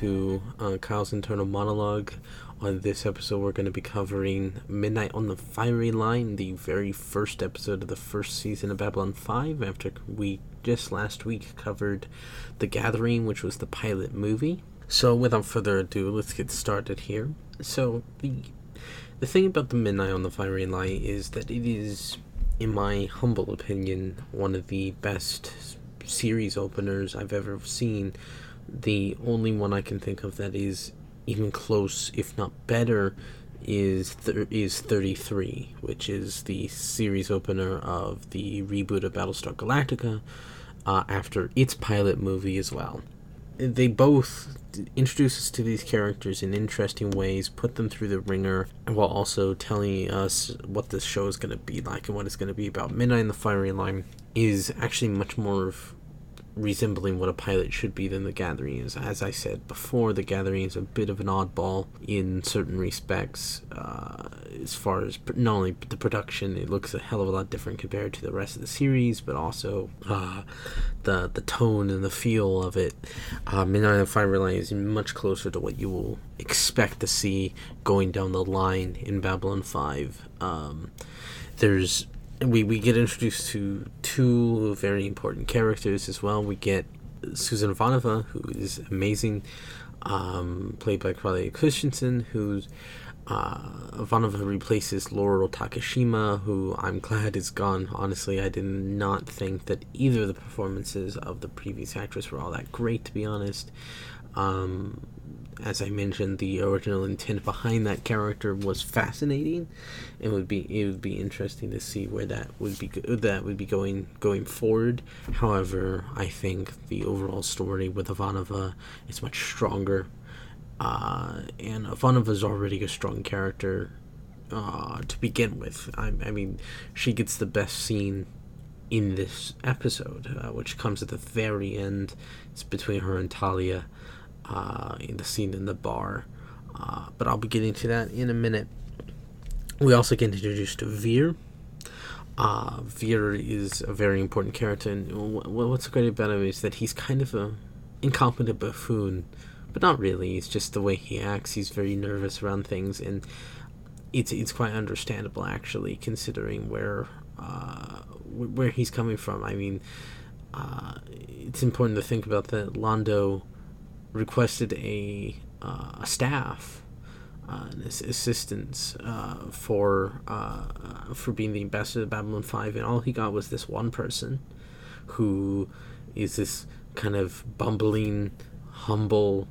to uh, Kyle's internal monologue. On this episode, we're going to be covering Midnight on the Firing Line, the very first episode of the first season of Babylon 5, after we just last week covered The Gathering, which was the pilot movie. So, without further ado, let's get started here. So, the the thing about the Midnight on the Fiery Line is that it is, in my humble opinion, one of the best series openers I've ever seen. The only one I can think of that is even close, if not better, is th- is 33, which is the series opener of the reboot of Battlestar Galactica uh, after its pilot movie as well. They both introduce us to these characters in interesting ways, put them through the ringer, while also telling us what this show is going to be like and what it's going to be about. Midnight in the Firing Line is actually much more of resembling what a pilot should be than the gathering is as i said before the gathering is a bit of an oddball in certain respects uh, as far as not only the production it looks a hell of a lot different compared to the rest of the series but also uh, the the tone and the feel of it. Uh, midnight on fire line is much closer to what you will expect to see going down the line in babylon 5 um, there's we, we get introduced to two very important characters as well. We get Susan Ivanova, who is amazing, um, played by Claudia Christian, who's uh, Ivanova replaces Laurel Takashima, who I'm glad is gone. Honestly, I did not think that either of the performances of the previous actress were all that great, to be honest. Um, as I mentioned, the original intent behind that character was fascinating. It would be it would be interesting to see where that would be that would be going going forward. However, I think the overall story with Ivanova is much stronger, uh, and Ivanova is already a strong character uh, to begin with. I, I mean, she gets the best scene in this episode, uh, which comes at the very end. It's between her and Talia uh, in the scene in the bar. Uh, but I'll be getting to that in a minute. We also get introduced to Vir. Uh, Vir is a very important character, and what's great about him is that he's kind of a incompetent buffoon, but not really. It's just the way he acts. He's very nervous around things, and it's it's quite understandable actually, considering where uh, where he's coming from. I mean, uh, it's important to think about that. Londo requested a, uh, a staff, uh, an assistance uh, for uh, for being the ambassador of Babylon Five, and all he got was this one person, who is this kind of bumbling, humble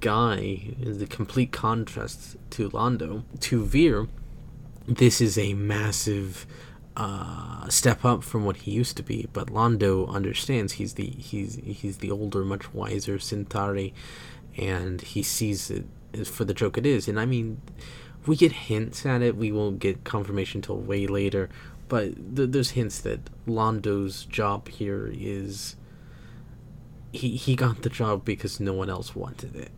guy, is the complete contrast to Londo. To Vir, this is a massive uh, step up from what he used to be. But Londo understands he's the he's he's the older, much wiser Centauri, and he sees it for the joke it is. And I mean, we get hints at it. We won't get confirmation until way later, but th- there's hints that Londo's job here is. He, he got the job because no one else wanted it.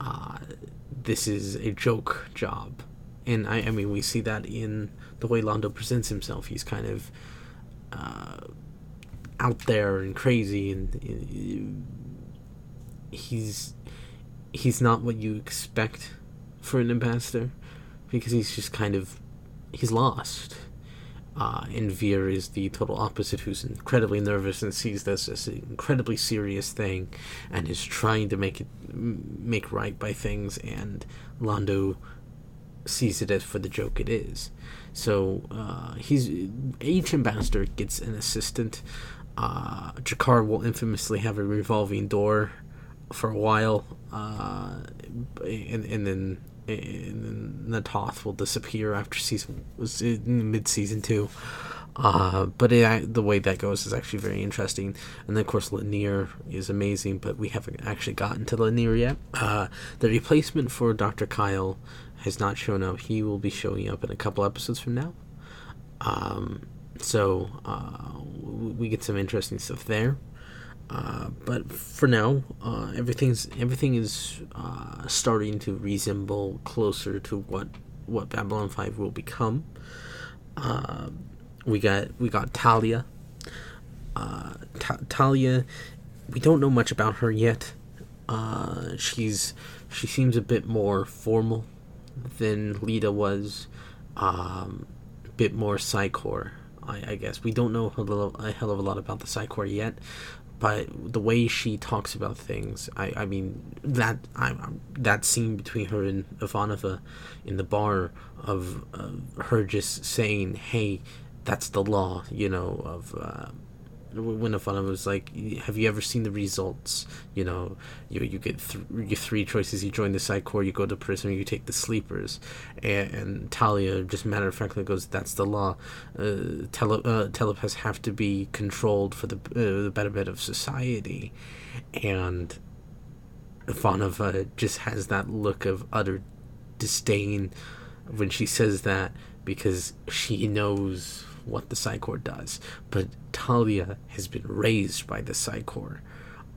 Uh, this is a joke job. And I, I mean, we see that in the way Londo presents himself. He's kind of uh, out there and crazy, and uh, he's he's not what you expect for an ambassador because he's just kind of he's lost. Uh, and Vir is the total opposite, who's incredibly nervous and sees this as an incredibly serious thing, and is trying to make it make right by things. And Londo sees it as for the joke it is. So uh, he's each ambassador gets an assistant. Uh, G'Kar will infamously have a revolving door for a while, uh, and, and then and then Na'Toth will disappear after season was in mid season two. Uh, but it, the way that goes is actually very interesting. And then, of course, Lennier is amazing, but we haven't actually gotten to Lennier yet. Uh, the replacement for Dr. Kyle has not shown up. He will be showing up in a couple episodes from now. Um, so uh, we get some interesting stuff there. Uh, but for now, uh, everything's everything is uh, starting to resemble closer to what what Babylon Five will become. Uh, we got we got Talia. Uh, Ta- Talia, we don't know much about her yet. She's she seems a bit more formal than Lyta was, um, a bit more Psi Corps. I, I guess we don't know a, little, a hell of a lot about the Psi Corps yet, but the way she talks about things, I, I mean that I, that scene between her and Ivanova in the bar of uh, her just saying, "Hey, that's the law," you know, of uh, when Ivanova was like, "Have you ever seen the results? You know, you you get th- three choices. You join the Psi Corps, you go to prison, you take the sleepers." And, and Talia just matter of factly goes, "That's the law. Uh, tele- uh, telepaths have to be controlled for the uh, the betterment of society," and Ivanova just has that look of utter disdain when she says that because she knows what the Psi Corps does. But Talia has been raised by the Psi Corps.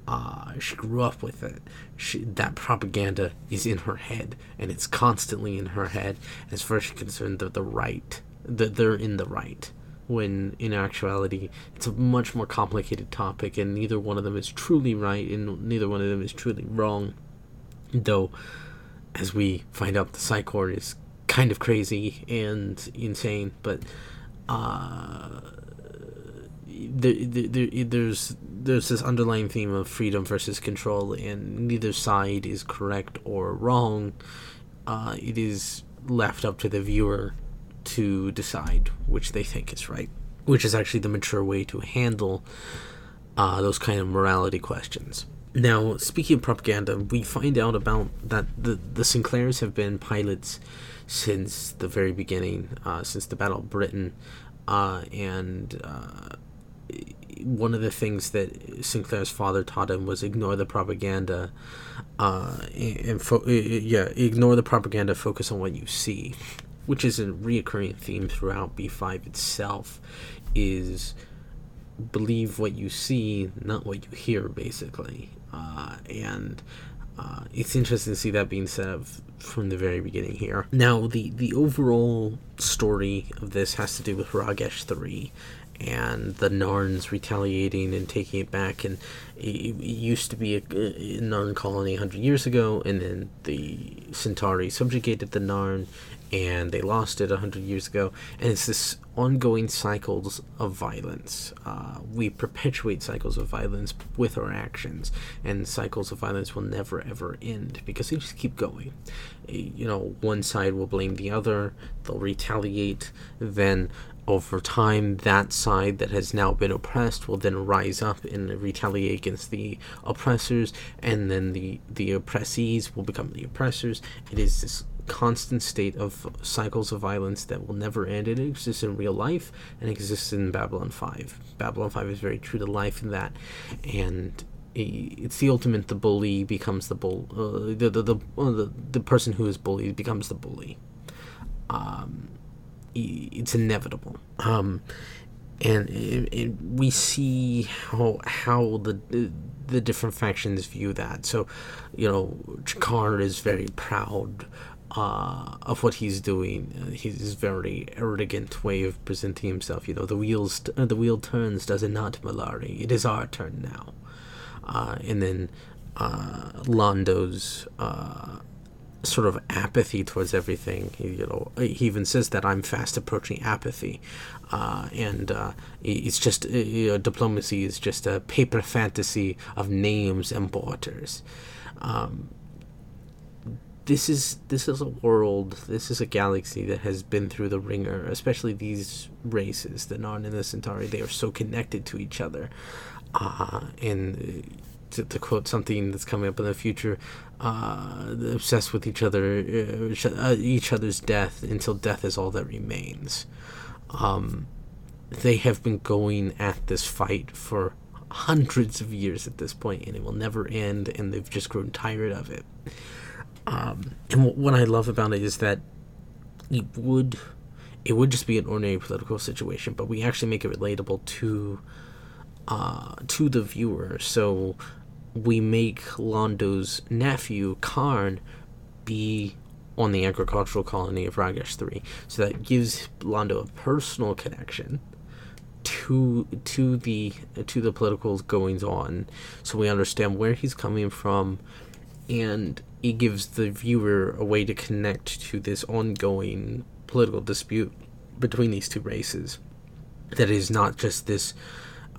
Uh, she grew up with it. She, that propaganda is in her head, and it's constantly in her head. As far as she's concerned, they're the right. That they're in the right. When in actuality, it's a much more complicated topic, and neither one of them is truly right, and neither one of them is truly wrong. Though, as we find out, the Psi Corps is kind of crazy and insane, but uh, there, there, there's there's this underlying theme of freedom versus control, and neither side is correct or wrong. Uh, it is left up to the viewer to decide which they think is right, which is actually the mature way to handle uh, those kind of morality questions. Now, speaking of propaganda, we find out about that the the Sinclairs have been pilots since the very beginning, uh, since the Battle of Britain, uh, and uh, one of the things that Sinclair's father taught him was ignore the propaganda, uh, and fo- yeah, ignore the propaganda, focus on what you see, which is a reoccurring theme throughout B five itself, is believe what you see, not what you hear, basically, uh, and uh, it's interesting to see that being said up from the very beginning here. Now, the, the overall story of this has to do with Ragesh 3 and the Narns retaliating and taking it back. And it, it used to be a, a Narn colony 100 years ago, and then the Centauri subjugated the Narn and they lost it 100 years ago. And it's this ongoing cycles of violence. Uh, we perpetuate cycles of violence with our actions, and cycles of violence will never ever end because they just keep going. You know, one side will blame the other, they'll retaliate, then over time, that side that has now been oppressed will then rise up and retaliate against the oppressors, and then the the oppressees will become the oppressors. It is this constant state of cycles of violence that will never end. It exists in real life and exists in Babylon 5. Babylon 5 is very true to life in that. And it's the ultimate the bully becomes the bull uh, the, the, the, uh, the, the person who is bullied becomes the bully um, it's inevitable um, and it, it, we see how how the the different factions view that so you know G'Kar is very proud uh, of what he's doing. Uh, his very arrogant way of presenting himself. You know, the wheels, uh, the wheel turns, does it not, Mollari? It is our turn now. Uh, and then uh, Londo's uh, sort of apathy towards everything. He, you know, he even says that I'm fast approaching apathy, and it's just you know, diplomacy is just a paper fantasy of names and borders. Um, this is this is a world, this is a galaxy that has been through the ringer, especially these races, the Narn and the Centauri. They are so connected to each other, uh, and to, to, quote something that's coming up in the future, uh, obsessed with each other, uh, each other's death until death is all that remains. Um, they have been going at this fight for hundreds of years at this point, and it will never end, and they've just grown tired of it. Um, and what I love about it is that it would it would just be an ordinary political situation, but we actually make it relatable to uh, to the viewer. So we make Londo's nephew Carn be on the agricultural colony of Ragesh 3. So that gives Londo a personal connection to to the to the political goings on, so we understand where he's coming from, and it gives the viewer a way to connect to this ongoing political dispute between these two races. That is not just this.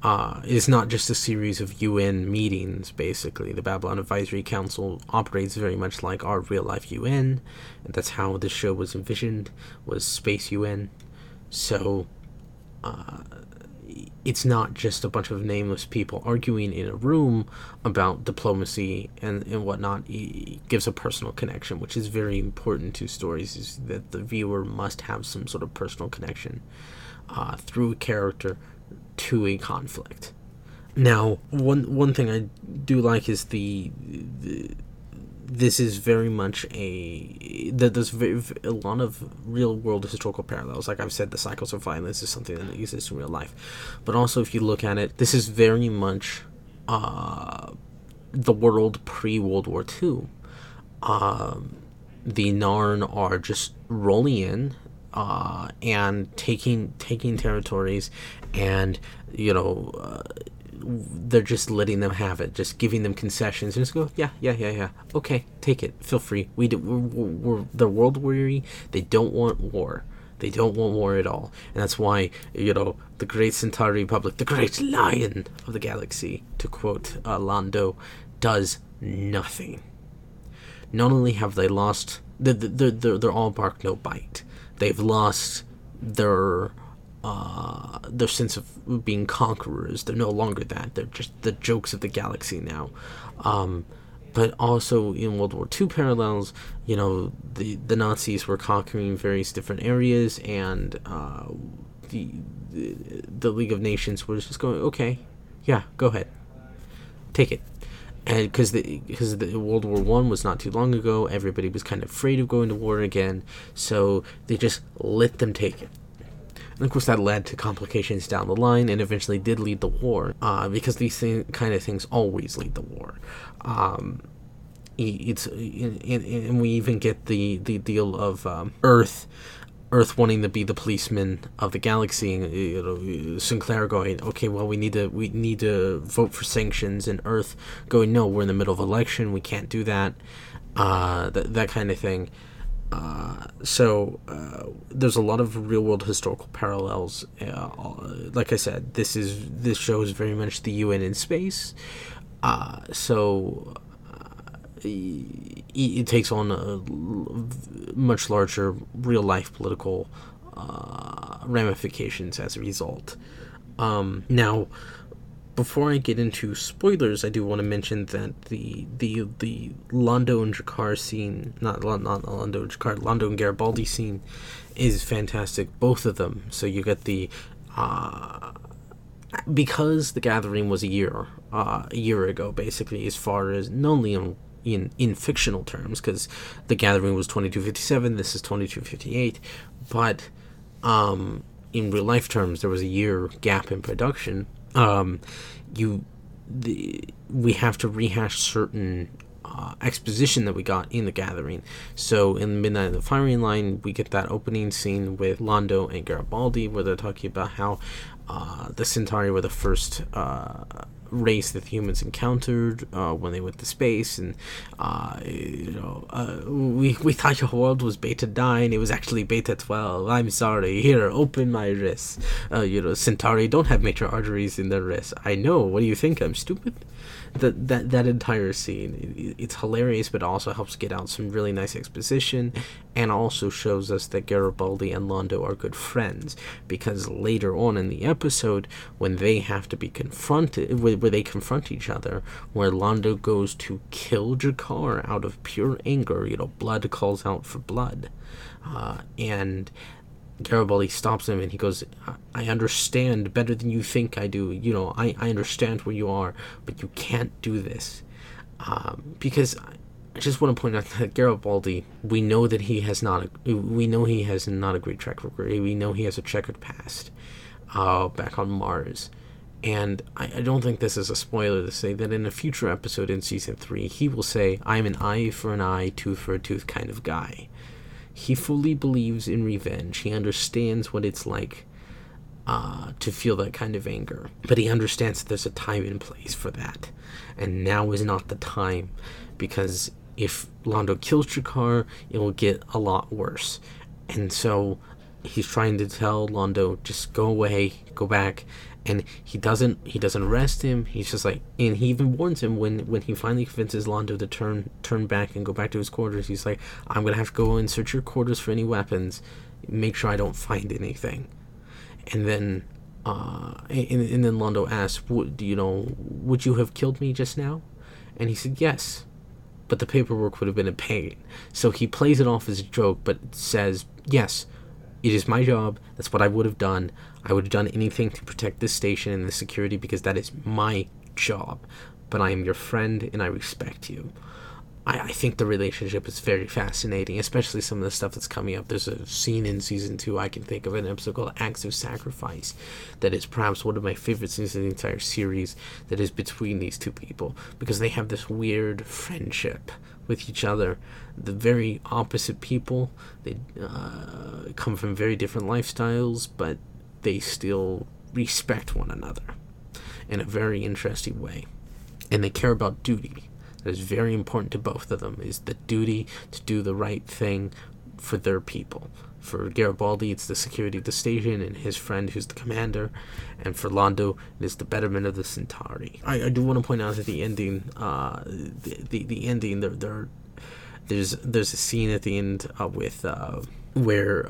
Uh, is not just a series of UN meetings, basically. The Babylon Advisory Council operates very much like our real life UN, and that's how this show was envisioned, was Space UN. So, uh, it's not just a bunch of nameless people arguing in a room about diplomacy and, and whatnot. It gives a personal connection, which is very important to stories, is that the viewer must have some sort of personal connection uh, through a character to a conflict. Now, one one thing I do like is the, the this is very much a that there's very, a lot of real world historical parallels. Like I've said, the cycles of violence is something that exists in real life, but also if you look at it, this is very much uh, the world pre World War II. Um, the Narn are just rolling in uh, and taking taking territories, and you know. Uh, they're just letting them have it, just giving them concessions, and just go, yeah, yeah, yeah, yeah, okay, take it, feel free. We do, we're, we're, they're world weary. They don't want war. They don't want war at all, and that's why you know the Great Centauri Republic, the Great Lion of the Galaxy, to quote uh, Londo, does nothing. Not only have they lost, they're, they're, they're, they're all bark no bite. They've lost their uh, their sense of being conquerors. They're no longer that. They're just the jokes of the galaxy now. Um, but also in World War II parallels, you know, the the Nazis were conquering various different areas, and uh, the, the the League of Nations was just going, okay, yeah, go ahead, take it. And because the because the World War One was not too long ago, everybody was kind of afraid of going to war again, so they just let them take it. And of course, that led to complications down the line and eventually did lead the war, uh, because these kind of things always lead the war. Um, it's and we even get the the deal of um, Earth. Earth wanting to be the policeman of the galaxy, you know, Sinclair going, okay, well, we need to we need to vote for sanctions, and Earth going, no, we're in the middle of election, we can't do that, uh, that that kind of thing. Uh, so uh, there's a lot of real world historical parallels. Uh, like I said, this is this show is very much the UN in space. Uh, so uh, it, it, takes on a much larger real life political ramifications as a result. Um, now, before I get into spoilers, I do want to mention that the the the Londo and G'Kar scene, not not Londo and G'Kar, Londo and Garibaldi scene, is fantastic. Both of them. So you get the. Uh, because the gathering was a year uh, a year ago basically as far as not only in in, in fictional terms because the gathering was 2257 this is 2258 but um, in real life terms there was a year gap in production um, you the, we have to rehash certain uh, exposition that we got in the gathering. So in Midnight of the Firing Line, we get that opening scene with Londo and Garibaldi, where they're talking about how uh, the Centauri were the first uh, race that humans encountered uh, when they went to space, and uh, you know, uh, we we thought your world was beta nine. It was actually beta twelve. I'm sorry. Here, open my wrist. Uh, you know, Centauri don't have major arteries in their wrists. I know. What do you think? I'm stupid that that that entire scene. It, it's hilarious but also helps get out some really nice exposition and also shows us that Garibaldi and Londo are good friends because later on in the episode when they have to be confronted where, where they confront each other where Londo goes to kill G'Kar out of pure anger you know blood calls out for blood. Uh, and Garibaldi stops him and he goes, I understand better than you think I do. You know, I, I understand where you are, but you can't do this. Um, because I just want to point out that Garibaldi, we know that he has not, a, we know he has not a great track record. We know he has a checkered past uh, back on Mars. And I, I don't think this is a spoiler to say that in a future episode in season three, he will say, I'm an eye for an eye, tooth for a tooth kind of guy he fully believes in revenge. He understands what it's like uh, to feel that kind of anger. But he understands that there's a time and place for that. And now is not the time because if Londo kills G'Kar, it will get a lot worse. And so he's trying to tell Londo, just go away, go back. And he doesn't he doesn't arrest him. He's just like and he even warns him when when he finally convinces Londo to turn turn back and go back to his quarters, he's like, I'm gonna have to go and search your quarters for any weapons. Make sure I don't find anything. And then uh, and, and then Londo asks, "Would you know? Would you have killed me just now?" And he said, "Yes." but the paperwork would have been a pain. So he plays it off as a joke, but says, Yes, it is my job. That's what I would have done. I would have done anything to protect this station and the security because that is my job. But I am your friend and I respect you. I, I think the relationship is very fascinating, especially some of the stuff that's coming up. There's a scene in season two I can think of an episode called Acts of Sacrifice that is perhaps one of my favorite scenes in the entire series that is between these two people because they have this weird friendship with each other. The very opposite people, they uh, come from very different lifestyles, but they still respect one another in a very interesting way. And they care about duty that is very important to both of them is the duty to do the right thing for their people. For Garibaldi, it's the security of the station and his friend who's the commander, and for Londo, it is the betterment of the Centauri. I, I do want to point out that the ending, uh, the, the, the ending, there, there, there's there's a scene at the end uh, with uh, where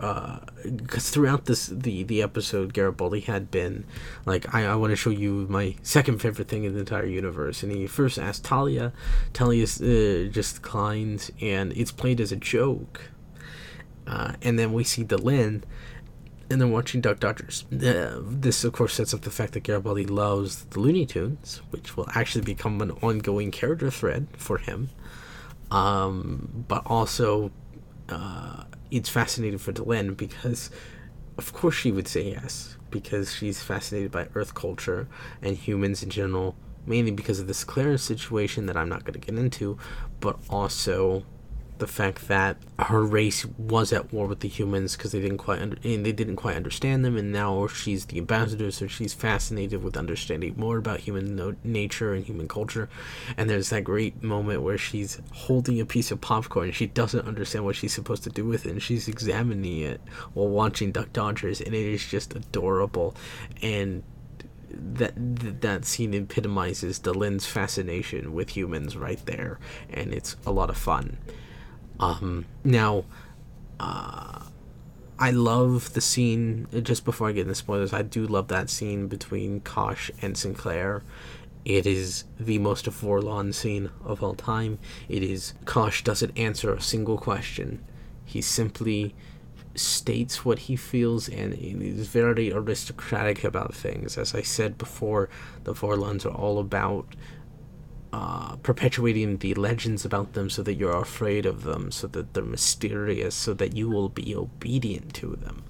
because uh, throughout this the the episode Garibaldi had been like I, I want to show you my second favorite thing in the entire universe and he first asked Talia Talia uh, just declines and it's played as a joke uh, and then we see Delenn and then watching Duck Dodgers. Uh, this, of course, sets up the fact that Garibaldi loves the Looney Tunes, which will actually become an ongoing character thread for him. Um, but also, uh, it's fascinating for Delenn because, of course, she would say yes because she's fascinated by Earth culture and humans in general, mainly because of this Clarence situation that I'm not going to get into, but also the fact that her race was at war with the humans because they didn't quite under- and they didn't quite understand them and now she's the ambassador so she's fascinated with understanding more about human no- nature and human culture. And there's that great moment where she's holding a piece of popcorn and she doesn't understand what she's supposed to do with it and she's examining it while watching Duck Dodgers and it is just adorable. And that that scene epitomizes Delenn's fascination with humans right there and it's a lot of fun um, now, uh, I love the scene. Just before I get into spoilers, I do love that scene between Kosh and Sinclair. It is the most forlorn scene of all time. It is Kosh doesn't answer a single question. He simply states what he feels and he's very aristocratic about things. As I said before, the Vorlons are all about uh, perpetuating the legends about them so that you're afraid of them, so that they're mysterious, so that you will be obedient to them.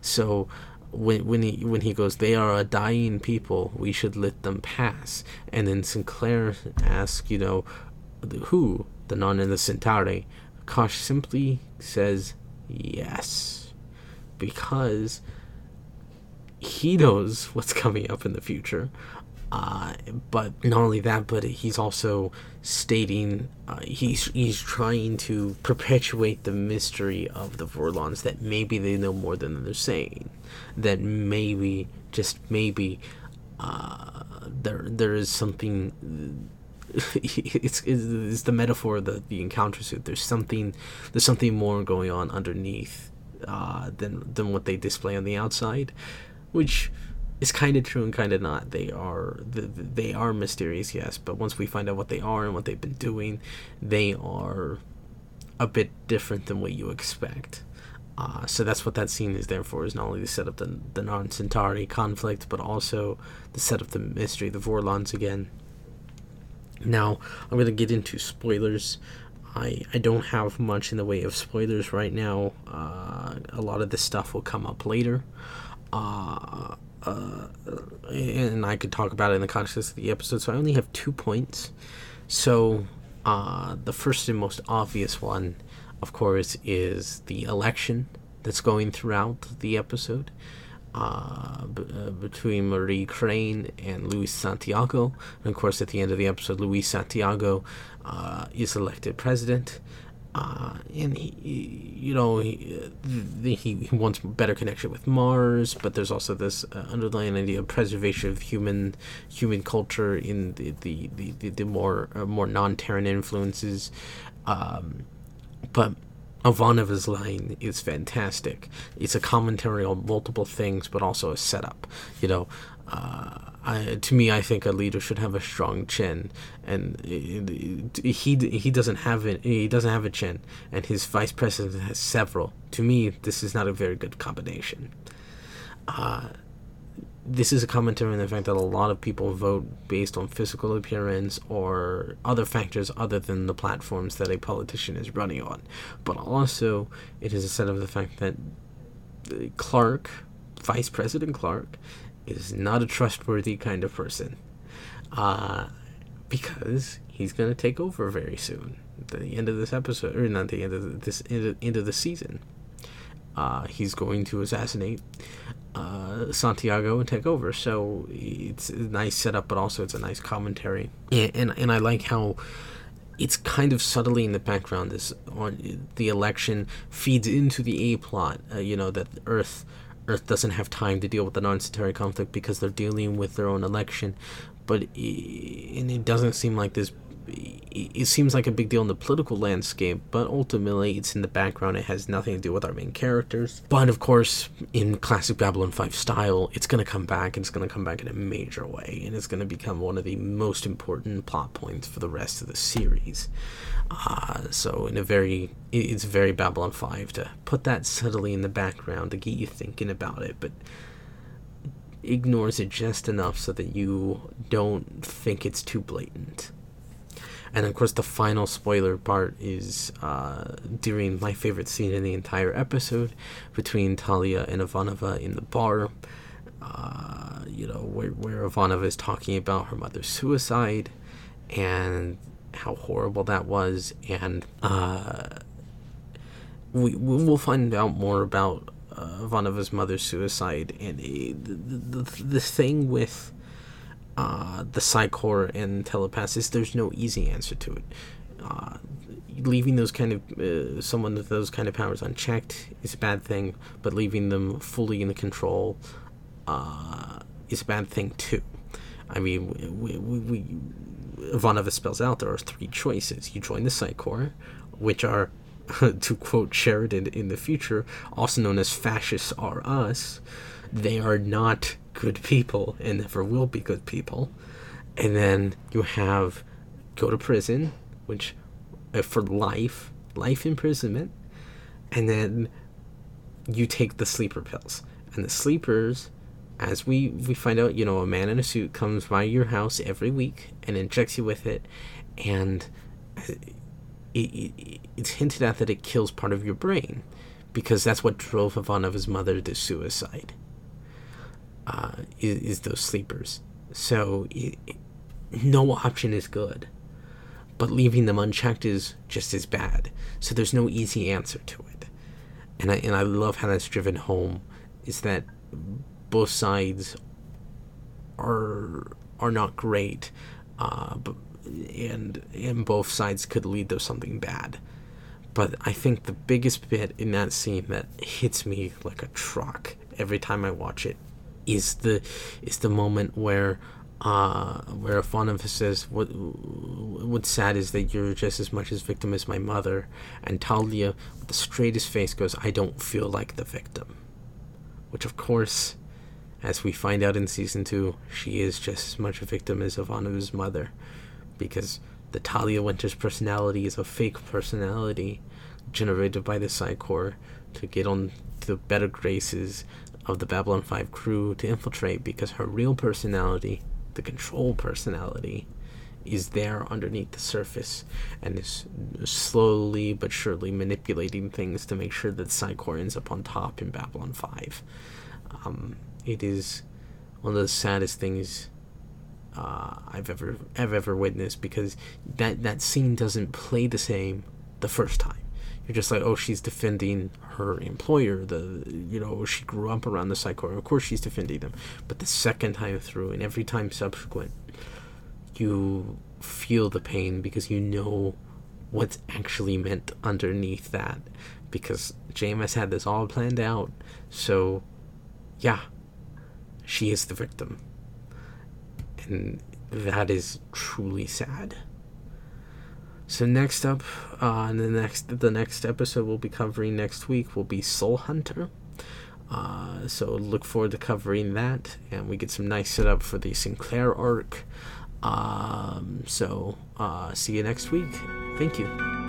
So when when he when he goes, they are a dying people. We should let them pass. And then Sinclair asks, you know, who the Narn and the Centauri. Kosh simply says yes, because he knows what's coming up in the future. Uh, but not only that, but he's also stating uh, he's he's trying to perpetuate the mystery of the Vorlons that maybe they know more than they're saying, that maybe just maybe uh, there there is something. It's, it's the metaphor of the the encounter suit. There's something there's something more going on underneath uh, than than what they display on the outside, which is kind of true and kind of not. They are they are mysterious, yes, but once we find out what they are and what they've been doing, they are a bit different than what you expect. Uh, so that's what that scene is there for, is not only to set up the, the Narn-Centauri conflict, but also to set up the mystery, the Vorlons again. Now, I'm going to get into spoilers. I, I don't have much in the way of spoilers right now. Uh, a lot of this stuff will come up later. Uh, uh, and I could talk about it in the context of the episode. So I only have two points. So uh, the first and most obvious one, of course, is the election that's going throughout the episode. uh, b- uh, between Marie Crane and Luis Santiago. And of course, at the end of the episode, Luis Santiago uh, is elected president. Uh, and he, you know, he, he, he wants better connection with Mars, but there's also this uh, underlying idea of preservation of human human culture in the the, the, the, the more uh, more non-Terran influences. Um, but Ivanova's line is fantastic. It's a commentary on multiple things, but also a setup. You know, uh, I, to me, I think a leader should have a strong chin, and he he doesn't have it. He doesn't have a chin, and his vice president has several. To me, this is not a very good combination. Uh, this is a commentary on the fact that a lot of people vote based on physical appearance or other factors other than the platforms that a politician is running on. But also, it is a set of the fact that Clark, Vice President Clark, is not a trustworthy kind of person. Uh, because he's going to take over very soon. The end of this episode, or not the end of this end of the season. Uh, he's going to assassinate uh, Santiago and take over. So it's a nice setup, but also it's a nice commentary. And and, and I like how it's kind of subtly in the background. This on the election feeds into the A plot. Uh, you know that Earth Earth doesn't have time to deal with the Narn-Centauri conflict because they're dealing with their own election. But it, doesn't seem like this it seems like a big deal in the political landscape, but ultimately it's in the background. It has nothing to do with our main characters. But of course, in classic Babylon 5 style, it's going to come back, and it's going to come back in a major way, and it's going to become one of the most important plot points for the rest of the series. Uh, so, in a very, it's very Babylon 5 to put that subtly in the background to get you thinking about it, but ignores it just enough so that you don't think it's too blatant. And of course, the final spoiler part is uh, during my favorite scene in the entire episode between Talia and Ivanova in the bar. Uh, you know, where, where Ivanova is talking about her mother's suicide and how horrible that was. And uh, we, we'll find out more about uh, Ivanova's mother's suicide. And the, the, the thing with uh, the Psi Corps and telepaths there's no easy answer to it. Uh, leaving those kind of uh, someone with those kind of powers unchecked is a bad thing, but leaving them fully in the control uh, is a bad thing too. I mean, we, we, we Ivanova spells out there are three choices. You join the Psi Corps, which are, to quote Sheridan in the future, also known as fascists are us. They are not good people and never will be good people. And then you have go to prison, which uh, for life, life imprisonment, and then you take the sleeper pills. And the sleepers, as we we find out, you know, a man in a suit comes by your house every week and injects you with it, and uh, it, it, it's hinted at that it kills part of your brain, because that's what drove Ivanova's mother to suicide uh, is, is, those sleepers. So it, no option is good, but leaving them unchecked is just as bad. So there's no easy answer to it, and I and I love how that's driven home. Is that both sides are are not great, uh, but and and both sides could lead to something bad. But I think the biggest bit in that scene that hits me like a truck every time I watch it is the is the moment where uh, where Ivanova says, "What what's sad is that you're just as much as victim as my mother," and Talia, with the straightest face, goes, "I don't feel like the victim," which, of course, as we find out in season two, she is just as much a victim as Ivanova's mother, because the Talia Winters personality is a fake personality generated by the Psi Corps to get on the better graces of the Babylon 5 crew to infiltrate because her real personality, the control personality, is there underneath the surface and is slowly but surely manipulating things to make sure that Psi Corps ends up on top in Babylon 5. Um, it is one of the saddest things uh, I've ever I've ever witnessed because that that scene doesn't play the same the first time. You're just like, oh, she's defending her employer. The you know she grew up around the Psi Corps. Of course, she's defending them. But the second time through, and every time subsequent, you feel the pain because you know what's actually meant underneath that. Because JMS had this all planned out. So, yeah, she is the victim. And that is truly sad. So next up, uh, the next the next episode we'll be covering next week will be Soul Hunter. Uh, so look forward to covering that, and we get some nice setup for the Sinclair arc. Um, so uh, see you next week. Thank you.